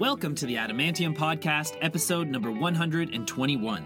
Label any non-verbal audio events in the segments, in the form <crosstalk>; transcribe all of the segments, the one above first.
Welcome to the Adamantium Podcast, episode number 121.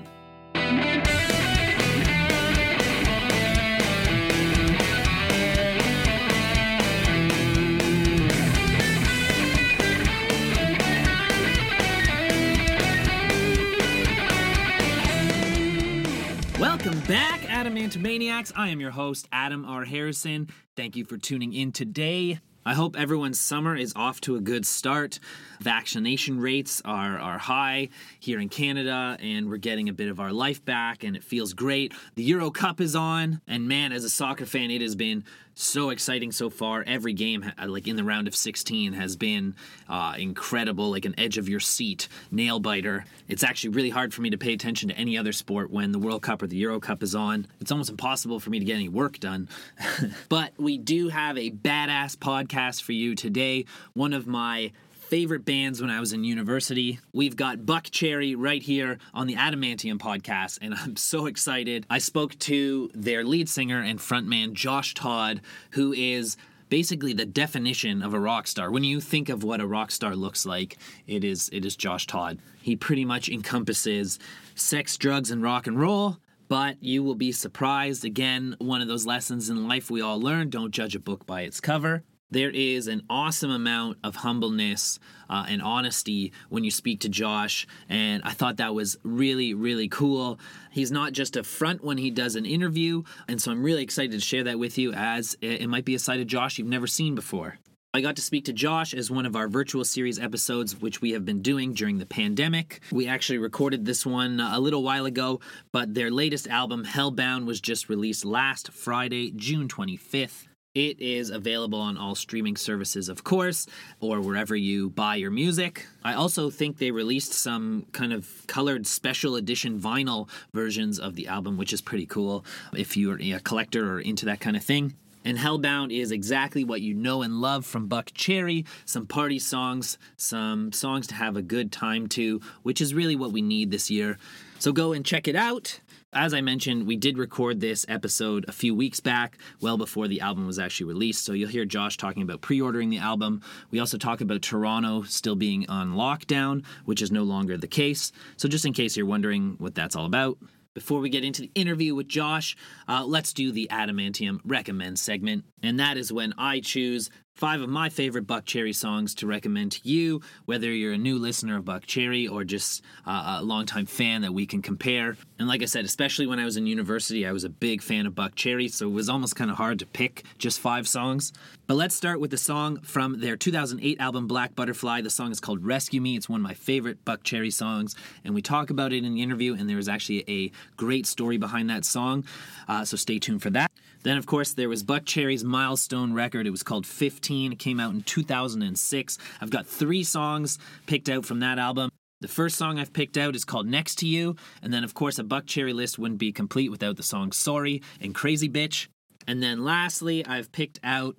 Welcome back, Adamantomaniacs. I am your host, Adam R. Harrison. Thank you for tuning in today. I hope everyone's summer is off to a good start. Vaccination rates are, are high here in Canada, and we're getting a bit of our life back, and it feels great. The Euro Cup is on, and man, as a soccer fan, it has been so exciting so far. Every game, uh, like in the round of 16, has been uh, incredible, like an edge of your seat nail biter. It's actually really hard for me to pay attention to any other sport when the World Cup or the Euro Cup is on. It's almost impossible for me to get any work done. <laughs> but we do have a badass podcast for you today. One of my favorite bands when I was in university. We've got Buckcherry right here on the Adamantium podcast, and <laughs> I'm so excited. I spoke to their lead singer and frontman, Josh Todd, who is basically the definition of a rock star. When you think of what a rock star looks like, it is it is Josh Todd. He pretty much encompasses sex, drugs, and rock and roll. But you will be surprised. Again, one of those lessons in life we all learn don't judge a book by its cover there is an awesome amount of humbleness uh, and honesty when you speak to Josh, and I thought that was really, really cool. He's not just a front when he does an interview, and so I'm really excited to share that with you as it might be a side of Josh you've never seen before. I got to speak to Josh as one of our virtual series episodes, which we have been doing during the pandemic. We actually recorded this one a little while ago, but their latest album, Hellbound, was just released last Friday, June 25th. It is available on all streaming services, of course, or wherever you buy your music. I also think they released some kind of colored special edition vinyl versions of the album, which is pretty cool if you're a collector or into that kind of thing. And Hellbound is exactly what you know and love from Buckcherry some party songs, some songs to have a good time to, which is really what we need this year. So go and check it out as I mentioned, we did record this episode a few weeks back, well before the album was actually released. So you'll hear Josh talking about pre ordering the album. We also talk about Toronto still being on lockdown, which is no longer the case. So just in case you're wondering what that's all about, before we get into the interview with Josh, uh, let's do the Adamantium Recommend segment. And that is when I choose five of my favorite Buckcherry songs to recommend to you, whether you're a new listener of Buckcherry or just uh, a longtime fan that we can compare. And like I said, especially when I was in university, I was a big fan of Buckcherry, so it was almost kind of hard to pick just five songs. But let's start with the song from their 2008 album Black Butterfly. The song is called Rescue Me. It's one of my favorite Buck Cherry songs, and we talk about it in the interview, and there is actually a great story behind that song, uh, so stay tuned for that. Then, of course, there was Buckcherry's milestone record. It was called 15. It came out in 2006. I've got three songs picked out from that album. The first song I've picked out is called Next to You, and then, of course, a Buckcherry list wouldn't be complete without the songs Sorry and Crazy Bitch. And then, lastly, I've picked out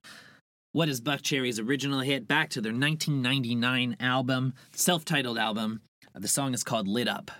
what is Buckcherry's original hit back to their 1999 album, self titled album. Uh, the song is called Lit Up.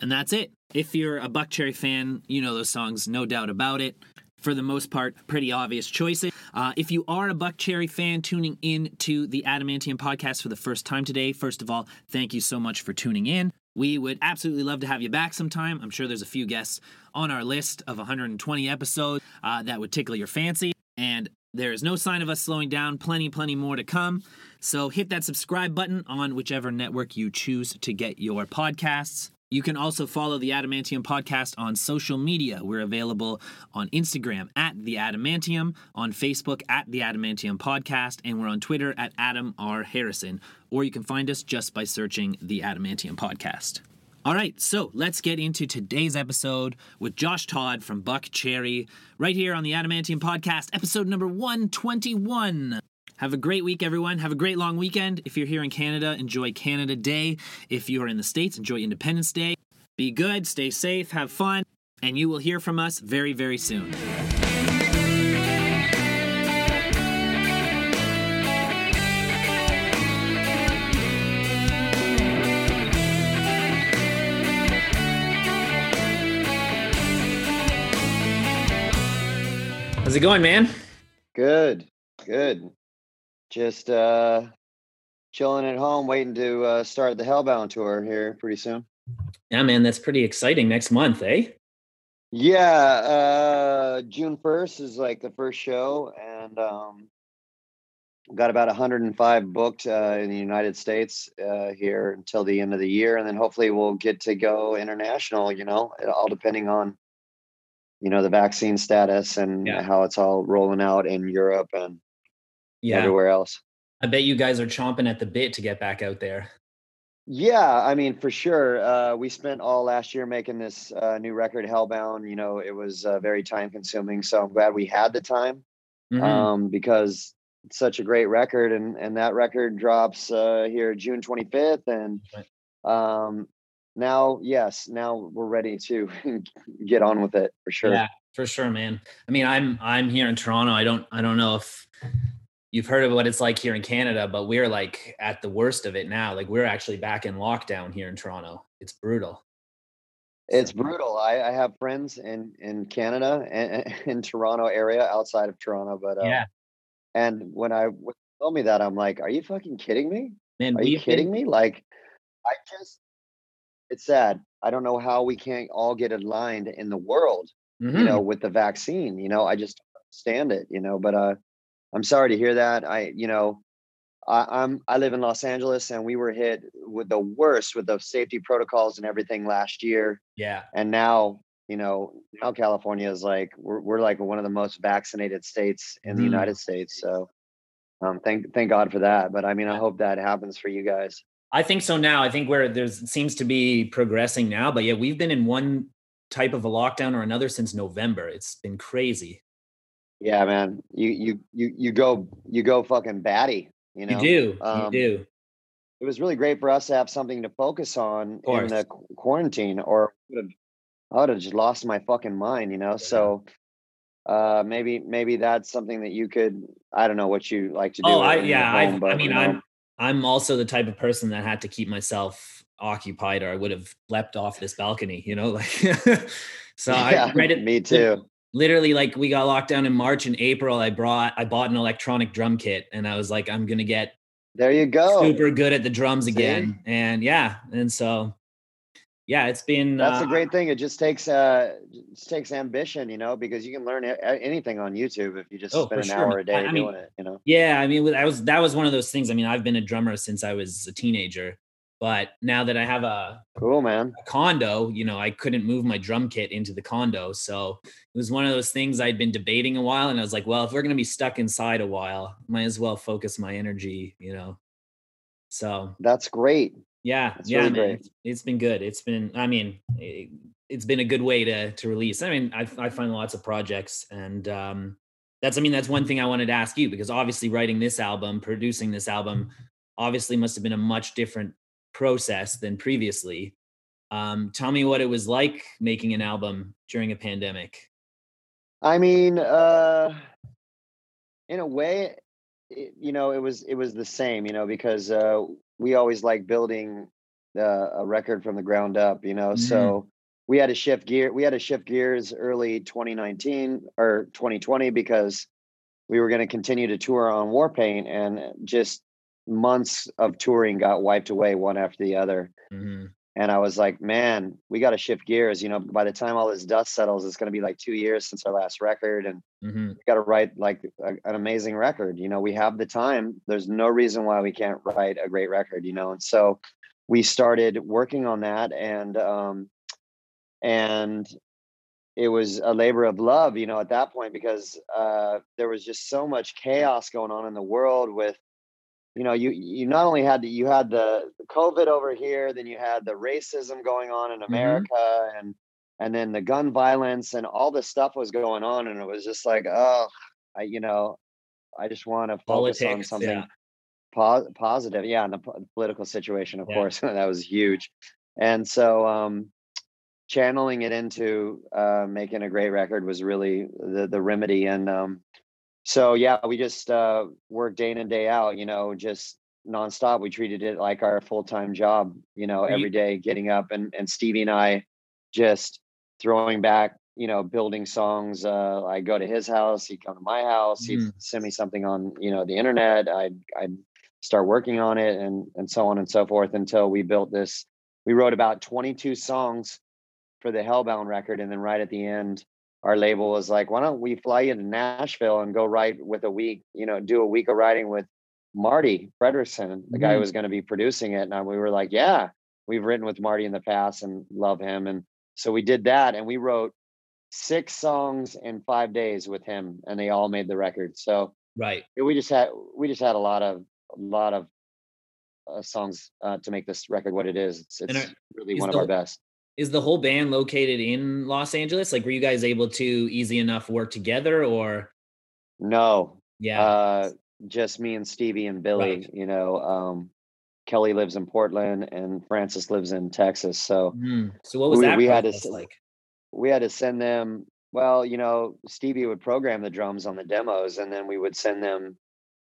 And that's it. If you're a Buckcherry fan, you know those songs, no doubt about it for the most part, pretty obvious choices. Uh, if you are a Buckcherry fan tuning in to the Adamantium podcast for the first time today, first of all, thank you so much for tuning in. We would absolutely love to have you back sometime. I'm sure there's a few guests on our list of 120 episodes uh, that would tickle your fancy. And there is no sign of us slowing down, plenty, plenty more to come. So hit that subscribe button on whichever network you choose to get your podcasts. You can also follow the Adamantium podcast on social media. We're available on Instagram at the Adamantium, on Facebook at the Adamantium podcast, and we're on Twitter at Adam R. Harrison. Or you can find us just by searching the Adamantium podcast. All right, so let's get into today's episode with Josh Todd from Buckcherry, right here on the Adamantium podcast, episode number 121. Have a great week, everyone. Have a great long weekend. If you're here in Canada, enjoy Canada Day. If you're in the States, enjoy Independence Day. Be good, stay safe, have fun, and you will hear from us very, very soon. How's it going, man? Good, good just uh chilling at home, waiting to uh, start the Hellbound tour here pretty soon. Yeah, man, that's pretty exciting. Next month, eh? Yeah, uh, June first is like the first show, and um, got about 105 booked uh, in the United States uh, here until the end of the year, and then hopefully we'll get to go international. You know, all depending on you know the vaccine status and yeah. how it's all rolling out in Europe and yeah. everywhere else. I bet you guys are chomping at the bit to get back out there. Yeah, I mean, for sure. Uh, we spent all last year making this uh, new record, Hellbound. You know, it was uh, very time consuming. So I'm glad we had the time mm-hmm. um, because it's such a great record. And, and that record drops uh, here June 25th. And um, now, yes, now we're ready to <laughs> get on with it for sure. Yeah, for sure, man. I mean, I'm I'm here in Toronto. I don't I don't know if you've heard of what it's like here in Canada, but we're like at the worst of it now. Like we're actually back in lockdown here in Toronto. It's brutal. It's brutal. I, I have friends in in Canada and <laughs> in Toronto area outside of Toronto, but uh, yeah. And when I when told me that, I'm like, "Are you fucking kidding me? Man, are you kidding been... me?" Like, I just, it's sad. I don't know how we can't all get aligned in the world, mm-hmm. you know, with the vaccine. You know, I just stand it. You know, but uh, I'm sorry to hear that. I, you know, I, am I live in Los Angeles, and we were hit with the worst with the safety protocols and everything last year. Yeah. And now, you know, now California is like we're we're like one of the most vaccinated states in the mm. United States. So, um, thank thank God for that. But I mean, I hope that happens for you guys. I think so now. I think where there's seems to be progressing now, but yeah, we've been in one type of a lockdown or another since November. It's been crazy. Yeah, man. You you you you go you go fucking batty. You know. You do. Um, you do. It was really great for us to have something to focus on in the quarantine, or I would have just lost my fucking mind. You know. So uh maybe maybe that's something that you could. I don't know what you like to do. Oh, I yeah. Home, I, but, I mean, you know. I'm I'm also the type of person that had to keep myself occupied, or I would have leapt off this balcony. You know, <laughs> like. so <laughs> yeah, I read it. Me too literally like we got locked down in March and April. I brought I bought an electronic drum kit and I was like, I'm gonna get there you go super good at the drums See? again. And yeah, and so yeah, it's been that's uh, a great thing. It just takes uh just takes ambition, you know, because you can learn anything on YouTube if you just oh, spend an sure. hour a day I doing it, you know. Yeah, I mean, I was that was one of those things. I mean, I've been a drummer since I was a teenager, but now that I have a cool man a condo, you know, I couldn't move my drum kit into the condo. So it was one of those things I'd been debating a while. And I was like, well, if we're gonna be stuck inside a while, might as well focus my energy, you know. So that's great. Yeah, that's yeah, really man. It's, it's been good. It's been, I mean, it, has been a good way to to release. I mean, I, I find lots of projects, and um, that's, I mean, that's one thing I wanted to ask you because obviously writing this album, producing this album, obviously must have been a much different process than previously. Um, tell me what it was like making an album during a pandemic. I mean, uh, in a way, it, you know, it was it was the same, you know, because uh, we always like building uh, a record from the ground up, you know. Mm-hmm. So we had to shift gear. We had to shift gears early 2019 or 2020 because we were going to continue to tour on Warpaint, and just months of touring got wiped away one after the other. Mm-hmm. And I was like, man, we got to shift gears. You know, by the time all this dust settles, it's going to be like two years since our last record. And mm-hmm. we got to write like a, an amazing record. You know, we have the time. There's no reason why we can't write a great record, you know? And so we started working on that. And, um, and it was a labor of love, you know, at that point, because uh, there was just so much chaos going on in the world with you know you you not only had the, you had the, the covid over here then you had the racism going on in mm-hmm. america mm-hmm. and and then the gun violence and all this stuff was going on and it was just like oh i you know i just want to focus Politics, on something yeah. po- positive yeah and the, po- political situation of yeah. course <laughs> that was huge and so um channeling it into uh making a great record was really the the remedy and um so yeah, we just uh, work day in and day out. You know, just nonstop. We treated it like our full time job. You know, every day getting up and and Stevie and I just throwing back. You know, building songs. Uh, I go to his house. He'd come to my house. He'd mm. send me something on you know the internet. I'd I'd start working on it and and so on and so forth until we built this we wrote about 22 songs for the hellbound record and then right at the end our label was like why don't we fly you to nashville and go write with a week you know do a week of writing with marti frederiksen the guy who Mhm. was going to be producing it and we were like yeah we've written with marti in the past and love him and so we did that and we wrote six songs in five days with him and they all made the record so Right. we just had we just had a lot of a lot of uh, songs uh, to make this record what it is. It's, it's are- really is one of our best. Is the whole band located in Los Angeles? Like, were you guys able to easy enough work together, or No, yeah? uh, just me and Stevie and Billy. Right. You know, um, Kelly lives in Portland and Francis lives in Texas. So Mhm. So what was we- that we had to like? we had to send them. Well, you know, Stevie would program the drums on the demos, and then we would send them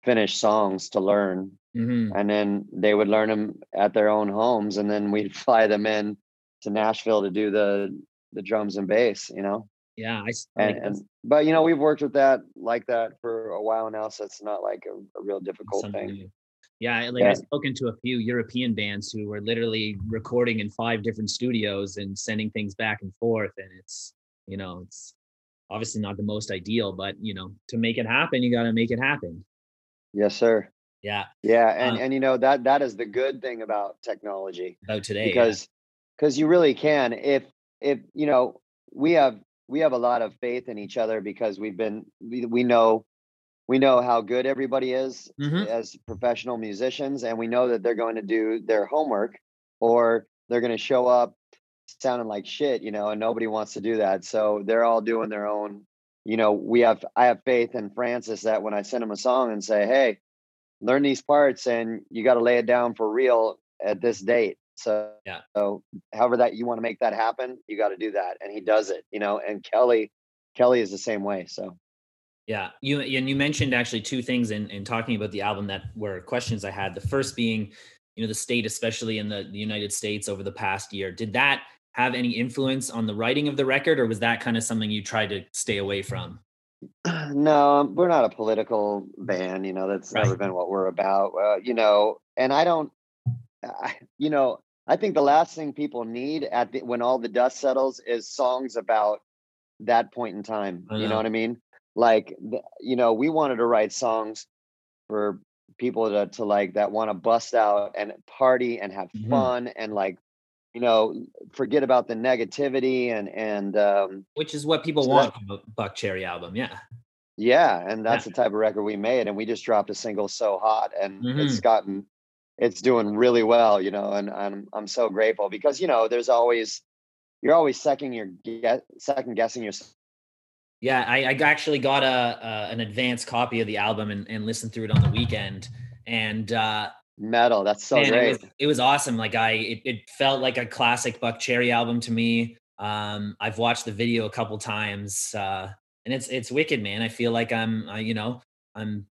finished songs to learn, hmm and then they would learn them at their own homes, and then we'd <laughs> fly them in to Nashville to do the the drums and bass. You know. Yeah, I and, and but you know we've worked with that like that for a while now so it's not like a, a real difficult thing new. Yeah, I- like Yeah. I've spoken to a few European bands who were literally recording in five different studios and sending things back and forth, and it's you know it's obviously not the most ideal, but you know to make it happen, you got to make it happen. yes sir Yeah, yeah and Uh, and you know that that is the good thing about technology about today. because because you really can if if you know we have we have a lot of faith in each other because we've been we, we know we know how good everybody is Mhm. as professional musicians and we know that they're going to do their homework or they're going to show up sounding like shit you know and nobody wants to do that so they're all doing their own you know we have i have faith in francis that when i send him a song and say hey learn these parts and you got to lay it down for real at this date so Yeah. so however that you want to make that happen you got to do that and he does it you know and kelly kelly is the same way so Yeah, you and you mentioned actually two things in in talking about the album that were questions I had. The first being, you know, the state, especially in the, the United States over the past year, did that have any influence on the writing of the record, or was that kind of something you tried to stay away from? <clears throat> no um, we're not a political band you know that's never been what we're about uh, you know and i don't I, you know i think the last thing people need at the, when all the dust settles is songs about that point in time I you know know. what i mean like you know we wanted to write songs for people to, to like that want to bust out and party and have Mhm. fun and like you know forget about the negativity and and um Which is what people So want from a Buckcherry album. Yeah. yeah, and that's the type of record we made, and we just dropped a single so hott, and it's gotten, it's doing really well, you know, and I'm I'm so grateful because you know there's always, you're always second your get second guessing yourself. Yeah, I, I actually got a, a an advanced copy of the album and, and listened through it on the weekend, and uh, Metal, that's so man, great. it was it was awesome. Like I, it, it felt like a classic Buckcherry album to me. Um, I've watched the video a couple times, uh, and it's it's wicked, man. I feel like I'm, uh, you know, I'm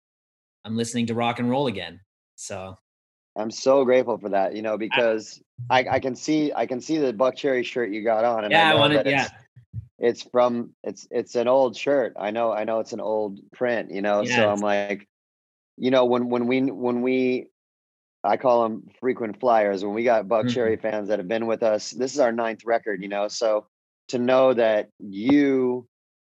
I'm listening to rock and roll again. So I'm so grateful for that, you know, because I I can see I can see the Buckcherry shirt you got on, and Yeah, I I wanted- that it's, it's from it's it's an old shirt. I know I know it's an old print, you know. Yeah, so I'm like, you know, when when we when we, I call them frequent flyers. When we got Buck Mhm. Cherry fans that have been with us, this is our ninth record, you know. So to know that you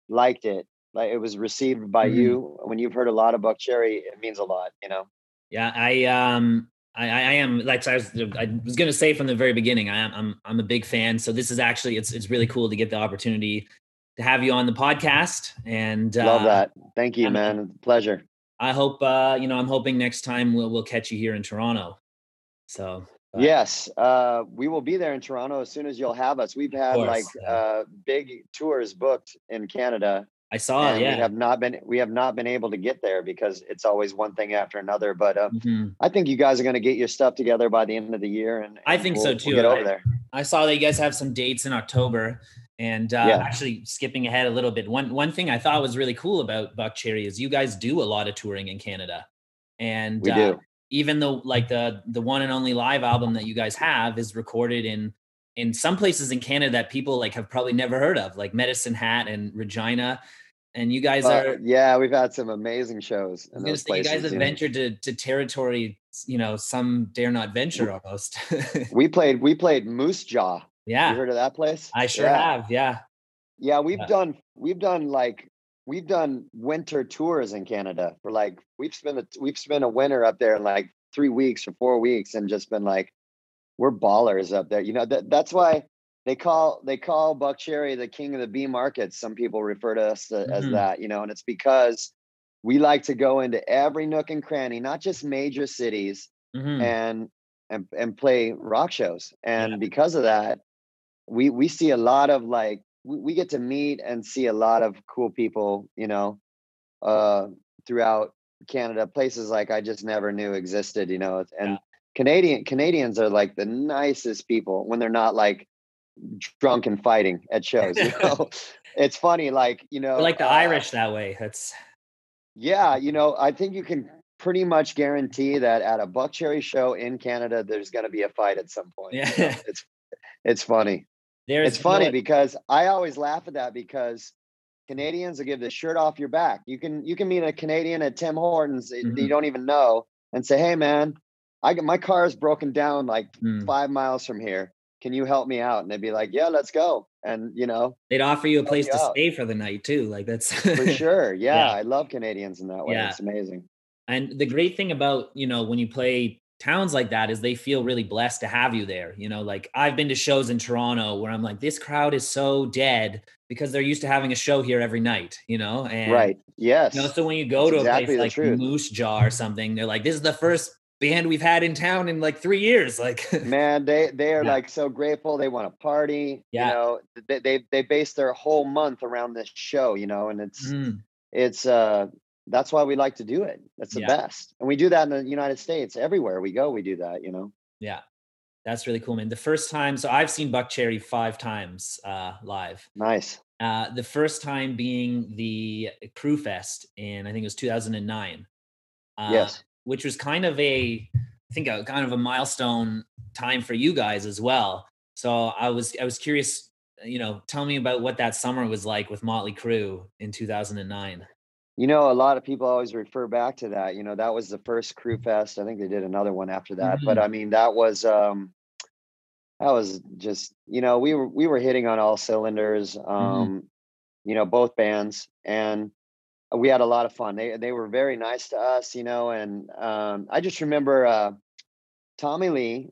liked it, like it was received by Mhm. you, when you've heard a lot of Buckcherry, it means a lot, you know. Yeah, I um I, I am like I was I was gonna say from the very beginning, I am I'm I'm a big fan. So this is actually it's it's really cool to get the opportunity to have you on the podcast. And uh, Love that. Thank you, I'm- man. Pleasure. I hope uh, you know, I'm hoping next time we'll we'll catch you here in Toronto. So Yes, uh, we will be there in Toronto as soon as you'll have us. We've had course, like uh, big tours booked in Canada, I saw and it, yeah. we have not been we have not been able to get there because it's always one thing after another. But uh, Mhm. I think you guys are going to get your stuff together by the end of the year, and, I think we'll- so we'll too. get over I- there. I saw that you guys have some dates in October. And uh, Yeah. actually, skipping ahead a little bit, one one thing I thought was really cool about Buckcherry is you guys do a lot of touring in Canada, and We uh, do. even though like the the one and only live album that you guys have is recorded in in some places in Canada that people like have probably never heard of, like Medicine Hat and Regina, and you guys Uh, are. yeah, we've had some amazing shows in those say you guys have you know. ventured to to territory you know some dare not venture almost. <laughs> we played we played Moose Jaw. Yeah, you heard of that place? I sure yeah. have. Yeah, yeah. We've done we've done like we've done winter tours in Canada for like we've spent a we've spent a winter up there in like three weeks or four weeks and just been like we're ballers up there. You know that that's why they call they call Buckcherry the king of the B markets. Some people refer to us mm-hmm. as that. You know, and it's because we like to go into every nook and cranny, not just major cities, mm-hmm. and and and play rock shows. And yeah. because of that, we we see a lot of like we, we get to meet and see a lot of cool people, you know, uh, throughout Canada, places like I just never knew existed, you know, and yeah. Canadian Canadians are like the nicest people when they're not like drunk and fighting at shows. You <laughs> know, it's funny, like you know, We're like the uh, Irish that way. That's yeah, you know, I think you can pretty much guarantee that at a Buckcherry show in Canada, there's going to be a fight at some point. Yeah, you know? it's it's funny. <laughs> There's it's funny no, because I always laugh at that because Canadians will give the shirt off your back. You can you can meet a Canadian at Tim Hortons mm-hmm. you don't even know and say, "Hey, man, I got my car is broken down like mm. five miles from here. Can you help me out?" And they'd be like, "Yeah, let's go." And you know, they'd offer you a place you to out. stay for the night too. Like that's for <laughs> sure. Yeah, yeah, I love Canadians in that way. Yeah. It's amazing. And the great thing about you know when you play towns like that is they feel really blessed to have you there. You know, like I've been to shows in Toronto where I'm like, this crowd is so dead because they're used to having a show here every night, you know? And right. Yes. You know, so when you go That's to a place like truth. Moose Jaw or something, they're like, this is the first band we've had in town in like three years. Like <laughs> man, they they are yeah. like so grateful. They want to party. Yeah. You know, they, they they base their whole month around this show, you know, and it's mm. it's uh that's why we like to do it. That's the yeah. best. And we do that in the United States. Everywhere we go, we do that, you know? Yeah. That's really cool, man. The first time, so I've seen Buckcherry five times uh, live. Nice. Uh, the first time being the Crüe Fest in, I think it was 2009. Uh, yes. Which was kind of a, I think a kind of a milestone time for you guys as well. So I was, I was curious, you know, tell me about what that summer was like with Motley Crue in 2009 you know, a lot of people always refer back to that. You know, that was the first Crüe Fest. I think they did another one after that. Mm-hmm. But I mean, that was um that was just, you know, we were we were hitting on all cylinders. Mm-hmm. Um, mm-hmm. you know, both bands and we had a lot of fun. They they were very nice to us, you know, and um I just remember uh Tommy Lee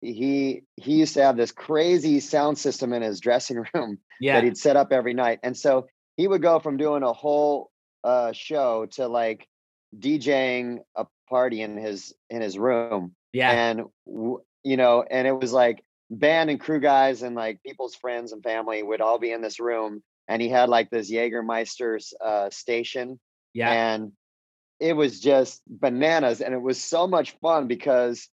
he he used to have this crazy sound system in his dressing <laughs> room yeah. that he'd set up every night. And so he would go from doing a whole uh, show to like DJing a party in his in his room. Yeah, and you know, and it was like band and crew guys and like people's friends and family would all be in this room, and he had like this Jägermeister's uh, station. Yeah, and it was just bananas, and it was so much fun because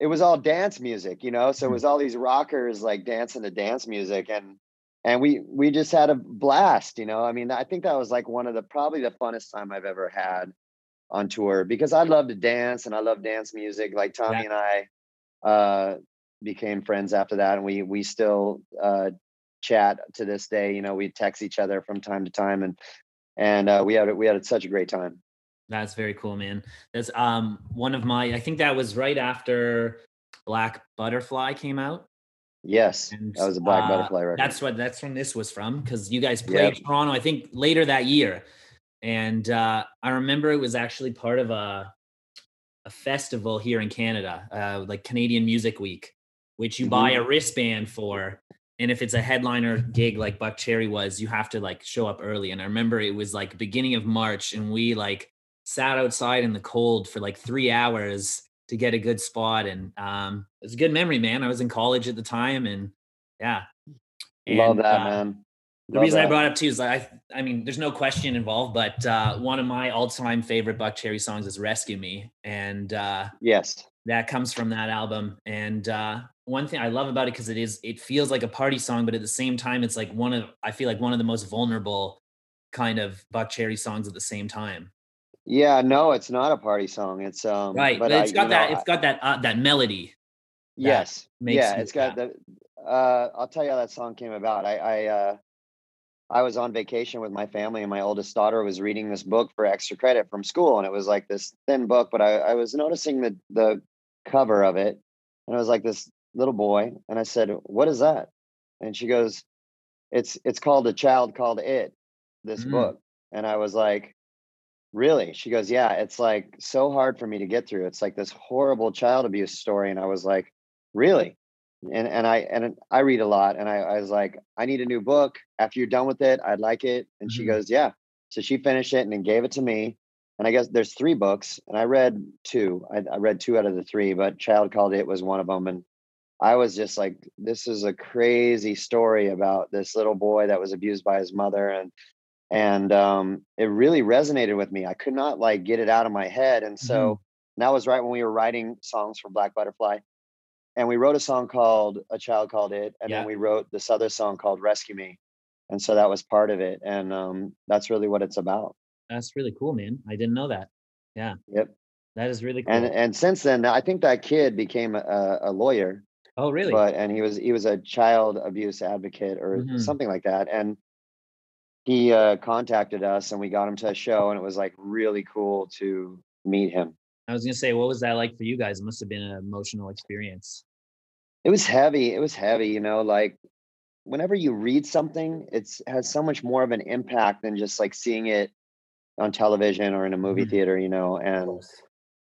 it was all dance music, you know. So it mm. was all these rockers like dancing to dance music, and and we we just had a blast you know i mean i think that was like one of the probably the funnest time i've ever had on tour because i love to dance and i love dance music like tommy yeah. and i uh became friends after that and we we still uh chat to this day you know we text each other from time to time and and uh we had we had such a great time that's very cool man that's um one of my i think that was right after black butterfly came out Yes, and, that was a Black uh, Butterfly record. That's what that's when this was from because you guys played yep. Toronto, I think later that year, and uh, I remember it was actually part of a a festival here in Canada, uh, like Canadian Music Week, which you mm-hmm. buy a wristband for, and if it's a headliner gig like Buckcherry was, you have to like show up early. And I remember it was like beginning of March, and we like sat outside in the cold for like three hours to get a good spot. And um, it's a good memory, man. I was in college at the time, and yeah, and, love that, uh, man. the reason that. I brought up too is I, I mean, there's no question involved, but uh, one of my all-time favorite Buckcherry songs is "Rescue Me," and uh, yes, that comes from that album. And uh, one thing I love about it because it is, it feels like a party song, but at the same time, it's like one of, I feel like one of the most vulnerable kind of Buckcherry songs at the same time. Yeah, no, it's not a party song. It's um right, but, but it's I, got that. Know, it's got that uh, that melody. Yes. yeah, it's got the. Uh, I'll tell you how that song came about. I, I uh, I was on vacation with my family, and my oldest daughter was reading this book for extra credit from school, and it was like this thin book, but I, I was noticing the the cover of it, and it was like this little boy, and I said, "What is that?" And she goes, "It's it's called a child called it." This mm. book, and I was like, "Really?" She goes, "Yeah, it's like so hard for me to get through. It's like this horrible child abuse story," and I was like, "Really?" and and I and I read a lot, and I, I, was like, I need a new book. After you're done with it, I'd like it. And mm-hmm. she goes, Yeah. So she finished it and then gave it to me. And I guess there's three books, and I read two. I, I read two out of the three, but Child Called It was one of them. And I was just like, this is a crazy story about this little boy that was abused by his mother, and and um, it really resonated with me. I could not like get it out of my head, and so mm-hmm. that was right when we were writing songs for Black Butterfly and we wrote a song called a child called it and yeah. then we wrote this other song called rescue me and so that was part of it and um, that's really what it's about that's really cool man i didn't know that yeah yep that is really cool and and since then i think that kid became a, a lawyer oh really but and he was he was a child abuse advocate or mm-hmm. something like that and he uh, contacted us and we got him to a show and it was like really cool to meet him I was gonna say, what was that like for you guys? It must have been an emotional experience it was heavy it was heavy you know like whenever you read something it's has so much more of an impact than just like seeing it on television or in a movie mm-hmm. theater you know and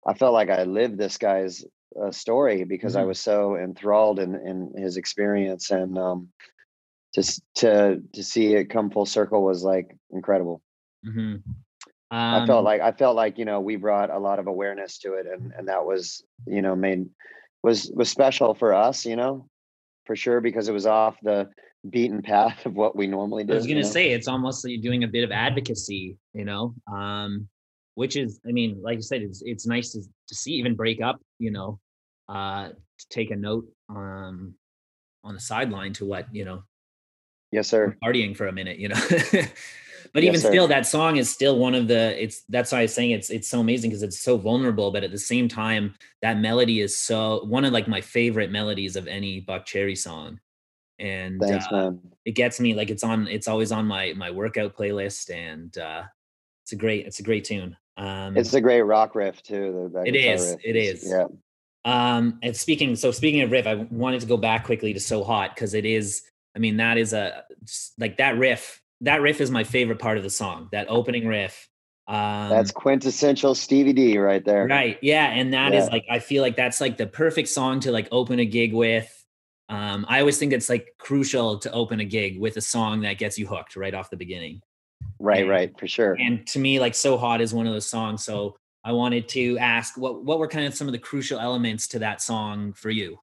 i felt like i lived this guy's uh, story because mm-hmm. i was so enthralled in in his experience and um just to to see it come full circle was like incredible mm-hmm. um, i felt um like i felt like you know we brought a lot of awareness to it and and that was you know made was was special for us, you know, for sure because it was off the beaten path of what we normally do. I was gonna you know? say it's almost like you're doing a bit of advocacy, you know, um, which is, I mean, like you said, it's it's nice to, to see even break up, you know, uh, to take a note um, on the sideline to what you know. Yes, sir. Partying for a minute, you know. <laughs> but even sir. still that song is still one of the it's that's why i was saying it's it's so amazing because it's so vulnerable but at the same time that melody is so one of like my favorite melodies of any buckcherry song and Thanks, uh, it gets me like it's on it's always on my my workout playlist and uh it's a great it's a great tune um it's a great rock riff too the, it is riff. it is yeah um and speaking so speaking of riff i wanted to go back quickly to so hott because it is i mean that is a like that riff that riff is my favorite part of the song. That opening riff. Um, that's quintessential Stevie D right there. Right. Yeah. And that yeah. is like, I feel like that's like the perfect song to like open a gig with. Um, I always think it's like crucial to open a gig with a song that gets you hooked right off the beginning. Right. And, right. For sure. And to me, like So Hott is one of those songs. So I wanted to ask what, what were kind of some of the crucial elements to that song for you?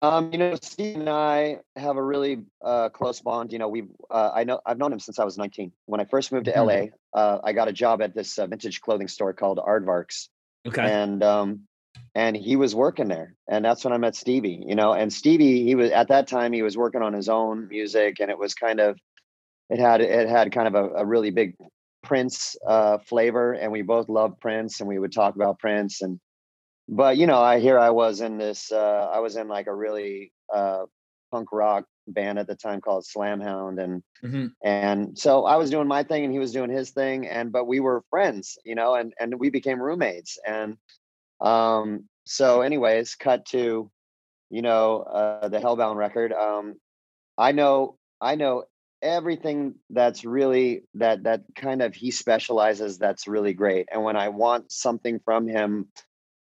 Um, you know, Steve and I have a really uh, close bond. You know, we've uh, I know I've known him since I was 19. When I first moved to mm-hmm. LA, uh, I got a job at this uh, vintage clothing store called Aardvarks. Okay. And um, and he was working there, and that's when I met Stevie. You know, and Stevie, he was at that time he was working on his own music, and it was kind of it had it had kind of a, a really big Prince uh, flavor, and we both loved Prince, and we would talk about Prince and but you know, I here I was in this. Uh, I was in like a really uh, punk rock band at the time called Slamhound, and mm-hmm. and so I was doing my thing and he was doing his thing, and but we were friends, you know, and and we became roommates, and um, so anyways, cut to, you know, uh, the Hellbound record. Um, I know, I know everything that's really that that kind of he specializes that's really great and when i want something from him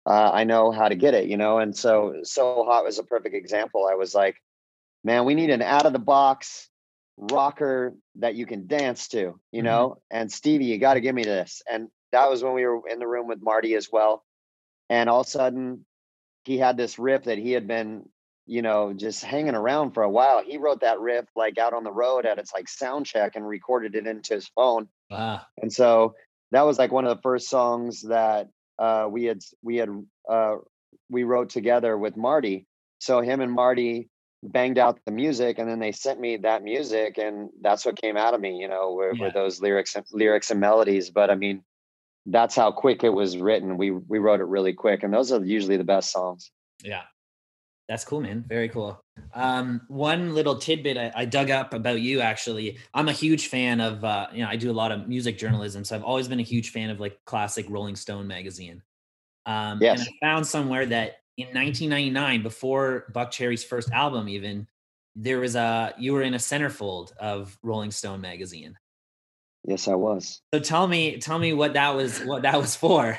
uh, I know how to get it, you know. And so, so hott was a perfect example. I was like, man, we need an out of the box rocker that you can dance to, you mm-hmm. know. And Stevie, you got to give me this. And that was when we were in the room with Marti as well. And all of a sudden, he had this riff that he had been, you know, just hanging around for a while. He wrote that riff like out on the road at its like sound check and recorded it into his phone. Wow. And so that was like one of the first songs that uh, we had we had uh, we wrote together with Marti. So him and Marti banged out the music, and then they sent me that music, and that's what came out of me. You know, were, yeah. were those lyrics, lyrics and melodies. But I mean, that's how quick it was written. We we wrote it really quick, and those are usually the best songs. Yeah, That's cool, man. Very cool. Um, one little tidbit I, I, dug up about you actually. I'm a huge fan of uh, you know, I do a lot of music journalism, so I've always been a huge fan of like classic Rolling Stone magazine. Um, yes. and I found somewhere that in 1999, before Buckcherry's first album, even there was a you were in a centerfold of Rolling Stone magazine. Yes, I was. So tell me, tell me what that was, what that was for.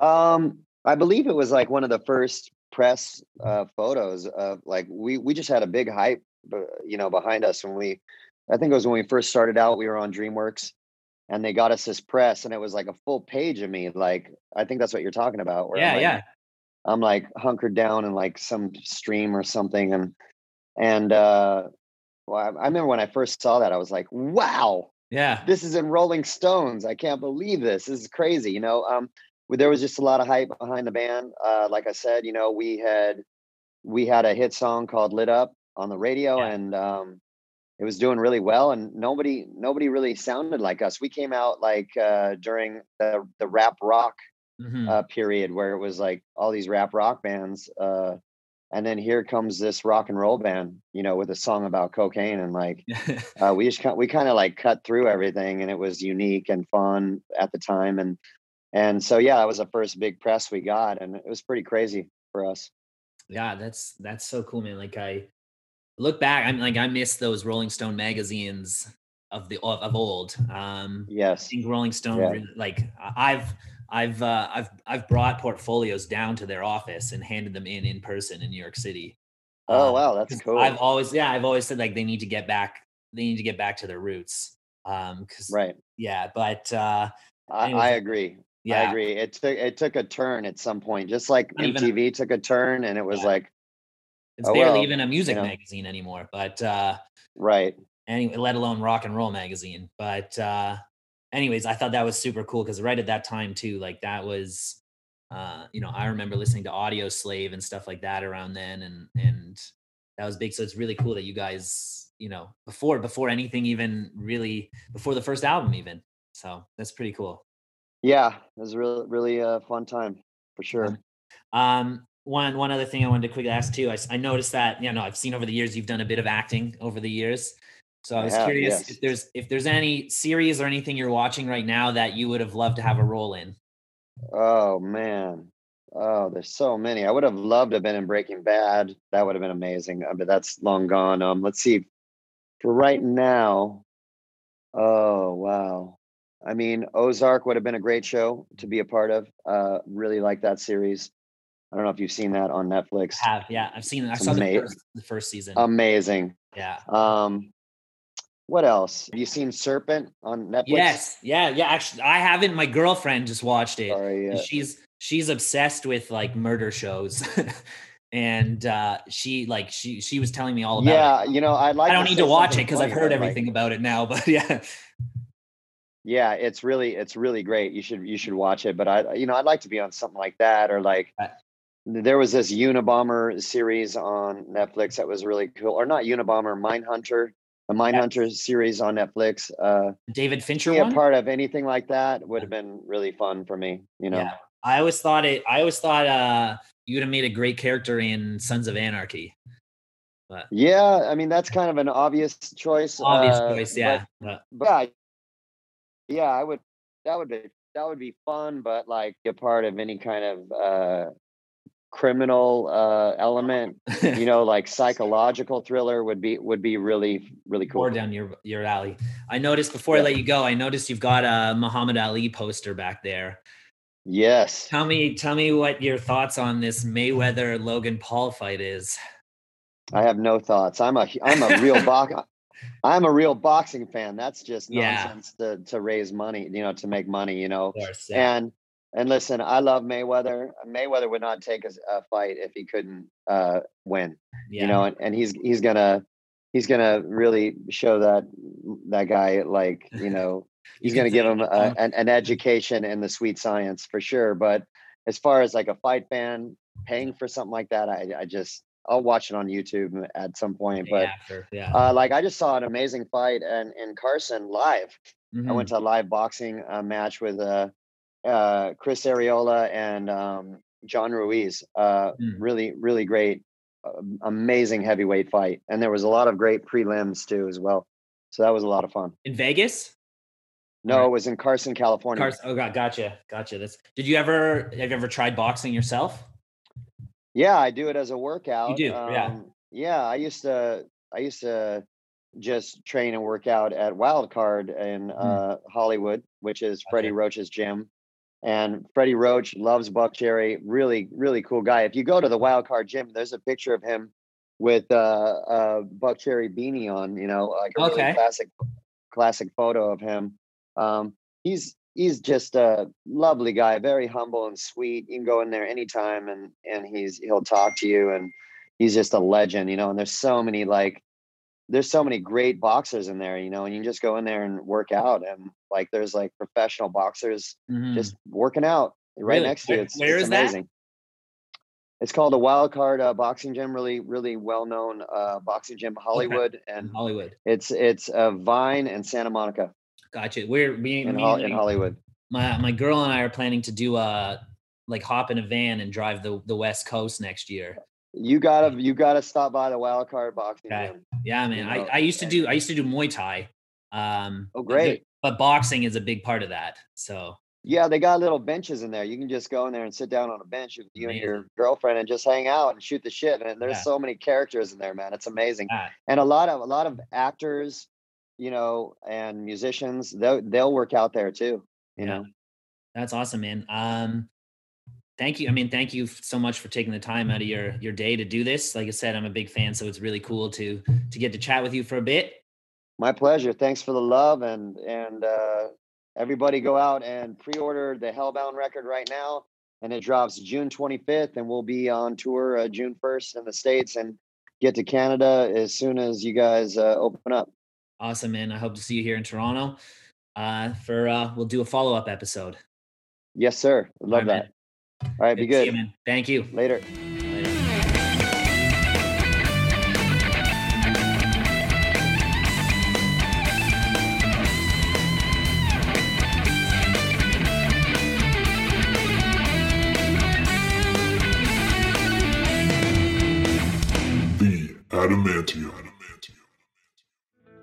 Um, I believe it was like one of the first press uh, photos of like we we just had a big hype, you know, behind us when we. I think it was when we first started out. We were on DreamWorks, and they got us this press, and it was like a full page of me. Like I think that's what you're talking about. yeah, I'm like, yeah. I'm like hunkered down in like some stream or something, and and uh, well, I, I remember when I first saw that, I was like, wow, yeah, this is in Rolling Stones. I can't believe this. This is crazy. You know, um, there was just a lot of hype behind the band. Uh, like I said, you know, we had we had a hit song called "Lit Up" on the radio, yeah. and um, it was doing really well. And nobody nobody really sounded like us. We came out like uh, during the the rap rock mm-hmm. uh, period, where it was like all these rap rock bands. Uh, and then here comes this rock and roll band, you know, with a song about cocaine, and like <laughs> uh, we just we kind of like cut through everything, and it was unique and fun at the time, and and so yeah that was the first big press we got and it was pretty crazy for us. Yeah that's that's so cool man like i look back i'm like i miss those rolling stone magazines of the of, of old um yes. i think rolling stone yeah. like i've i've uh, i've i've brought portfolios down to their office and handed them in in person in new york city oh um, wow that's cool i've always yeah i've always said like they need to get back they need to get back to their roots um because right. yeah but uh I, I agree yeah. I agree. It took it took a turn at some point, just like Not MTV a, took a turn, and it was yeah. like it's oh, barely well, even a music you know? magazine anymore. But uh, right, anyway, let alone rock and roll magazine. But uh, anyways, I thought that was super cool because right at that time too, like that was, uh, you know, I remember listening to Audioslave and stuff like that around then, and and that was big. So it's really cool that you guys, you know, before before anything even really before the first album even. So that's pretty cool. Yeah, it was really really a fun time for sure. Um, one one other thing I wanted to quickly ask too. I, I noticed that you know I've seen over the years you've done a bit of acting over the years. So I was curious yes. if there's if there's any series or anything you're watching right now that you would have loved to have a role in. Oh man. Oh, there's so many. I would have loved to have been in Breaking Bad. That would have been amazing. Uh, but that's long gone. Um, let's see. For right now, oh wow. I mean, Ozark would have been a great show to be a part of. Uh, really like that series. I don't know if you've seen that on Netflix. I have yeah, I've seen it. I saw ama- the, first, the first season. Amazing. Yeah. Um, what else? Have you seen Serpent on Netflix? Yes. Yeah. Yeah. Actually, I haven't. My girlfriend just watched it. Sorry, yeah. She's she's obsessed with like murder shows. <laughs> and uh she like she she was telling me all about yeah, it. Yeah, you know, I like I don't need to watch it because I've heard everything like, about it now, but <laughs> yeah yeah it's really it's really great you should you should watch it but i you know i'd like to be on something like that or like there was this unabomber series on netflix that was really cool or not unabomber mindhunter the mindhunter yes. series on netflix uh david fincher a part of anything like that would have been really fun for me you know yeah. i always thought it i always thought uh you'd have made a great character in sons of anarchy but yeah i mean that's kind of an obvious choice obvious uh, choice yeah but, but, but yeah, I would. That would be that would be fun, but like a part of any kind of uh, criminal uh, element, you <laughs> know, like psychological thriller would be would be really really cool. More down your your alley. I noticed before yeah. I let you go, I noticed you've got a Muhammad Ali poster back there. Yes. Tell me, tell me what your thoughts on this Mayweather Logan Paul fight is. I have no thoughts. I'm a I'm a real <laughs> box. I'm a real boxing fan. That's just nonsense yeah. to to raise money, you know, to make money, you know. Course, yeah. And and listen, I love Mayweather. Mayweather would not take a, a fight if he couldn't uh, win. Yeah. You know, and, and he's he's gonna he's gonna really show that that guy like <laughs> you know he's gonna give him a, <laughs> an, an education in the sweet science for sure. But as far as like a fight fan paying for something like that, I I just I'll watch it on YouTube at some point. But yeah, Uh, like I just saw an amazing fight and in Carson live. Mm-hmm. I went to a live boxing uh, match with uh, uh, Chris Arreola and um, John Ruiz. Uh, mm. Really, really great. amazing heavyweight fight, and there was a lot of great prelims too as well. So that was a lot of fun. In Vegas? No, it was in Carson, California. Carson, oh, God, gotcha, gotcha. That's. Did you ever have you ever tried boxing yourself? Yeah, I do it as a workout. You do, yeah. Um, yeah, I used to. I used to just train and work out at Wildcard in uh, Hollywood, which is Freddie Roach's gym. And Freddie Roach loves Buckcherry. Really, really cool guy. If you go to the Wildcard gym, there's a picture of him with uh, a Buckcherry beanie on. You know, like a really classic, classic photo of him. Um, he's he's just a lovely guy, very humble and sweet. You can go in there anytime, and and he's he'll talk to you, and he's just a legend. You know, and there's so many like there's so many great boxers in there, you know, and you can just go in there and work out. And like, there's like professional boxers Mhm. just working out right Really? next to you. Where- It's, where it's is that? amazing. It's called a Wild Card uh, Boxing Gym, really, really well known uh, boxing gym, Hollywood, in and Hollywood. it's it's uh, Vine and Santa Monica Gotcha. We're we, in, Hol- in Hollywood. my my girl and I are planning to do a like hop in a van and drive the the West Coast next year. You gotta you gotta stop by the Wild Card Boxing. Gym. Yeah, man. You I, know, I used to do I used to do Muay Thai. Um Oh, but great. But boxing is a big part of that. So Yeah, they got little benches in there. You can just go in there and sit down on a bench with you and your girlfriend and just hang out and shoot the shit. And there's Yeah. so many characters in there, man. It's amazing. ah, And a lot of a lot of actors, you know, and musicians, they'll they'll work out there too. You Yeah. know. that's awesome, man. Um thank you. I mean, thank you so much for taking the time out of your your day to do this. Like I said, I'm a big fan, so it's really cool to to get to chat with you for a bit. My pleasure. Thanks for the love and and uh everybody go out and pre-order the Hellbound record right now. And it drops June 25th, and we'll be on tour uh, June 1st in the States and get to Canada as soon as you guys uh, open up. Awesome, man. I hope to see you here in Toronto. Uh for uh we'll do a follow-up episode. Yes, sir. Love right, that. man. All right, be to see good. you. Thank you. Later.